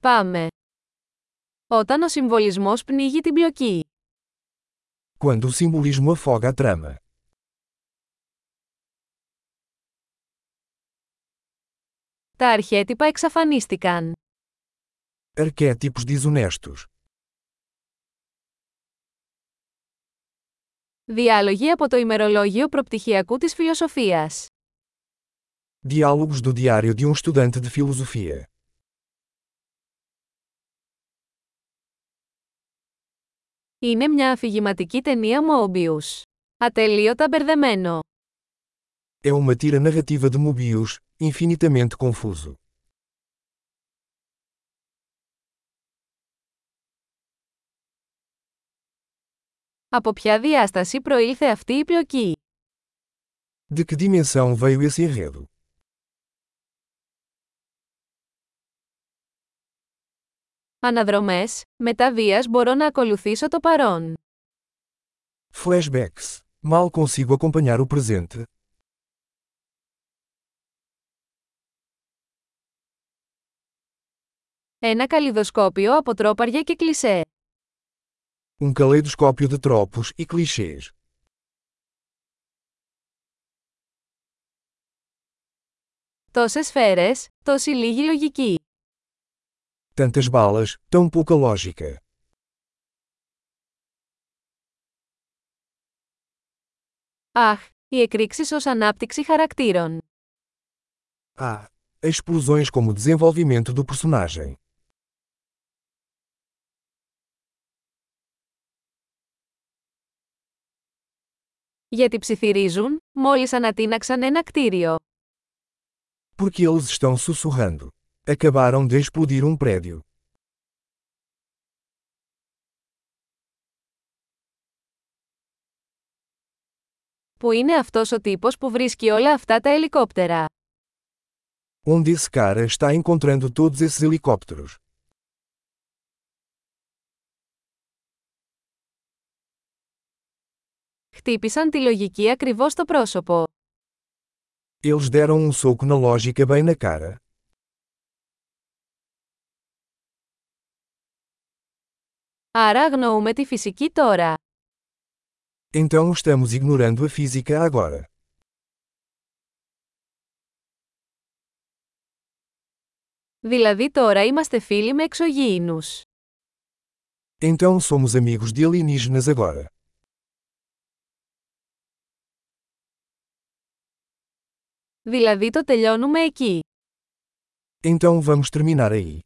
Πάμε. Όταν ο συμβολισμός πνίγει την πλοκή. Quando o simbolismo afoga a trama. Τα αρχέτυπα εξαφανίστηκαν. Arquétipos desonestos. Διάλογοι από το ημερολόγιο προπτυχιακού της φιλοσοφίας. Diálogos do diário de um estudante de filosofia. Είναι μια αφηγηματική ταινία Mobius. Ατελείωτα μπερδεμένο. É uma tira narrativa de Mobius, infinitamente confuso. Από ποια διάσταση προήλθε αυτή η πλοκή. De que dimensão veio esse enredo? Αναδρομές, μετά βίας μπορώ να ακολουθήσω το παρόν. Flashbacks. Mal consigo acompanhar o presente. Ένα καλλιδοσκόπιο από τρόπαρια και κλισέ. Um caleidoscópio de tropos e clichês. Τόσες σφαίρες, τόση λίγη λογική. Tantas balas, tão pouca lógica. Αχ, οι εκρήξεις ως ανάπτυξη χαρακτήρων. Ah, explosões como desenvolvimento do personagem. Γιατί ψιθυρίζουν, μόλις ανατείναξαν ένα κτίριο. Porque eles estão sussurrando. Acabaram de explodir um prédio. Που είναι αυτός ο τύπος που βρίσκει όλα αυτά τα ελικόπτερα. Onde esse cara está encontrando todos esses helicópteros? Χτύπησαν τη λογική ακριβώς στο πρόσωπο. Eles deram um soco na lógica bem na cara. Άρα αγνοούμε τη φυσική τώρα. Então estamos ignorando a física agora. Δηλαδή τώρα είμαστε φίλοι με εξωγήινους. Então somos amigos de alienígenas agora. Δηλαδή το τελειώνουμε εκεί. Então vamos terminar aí.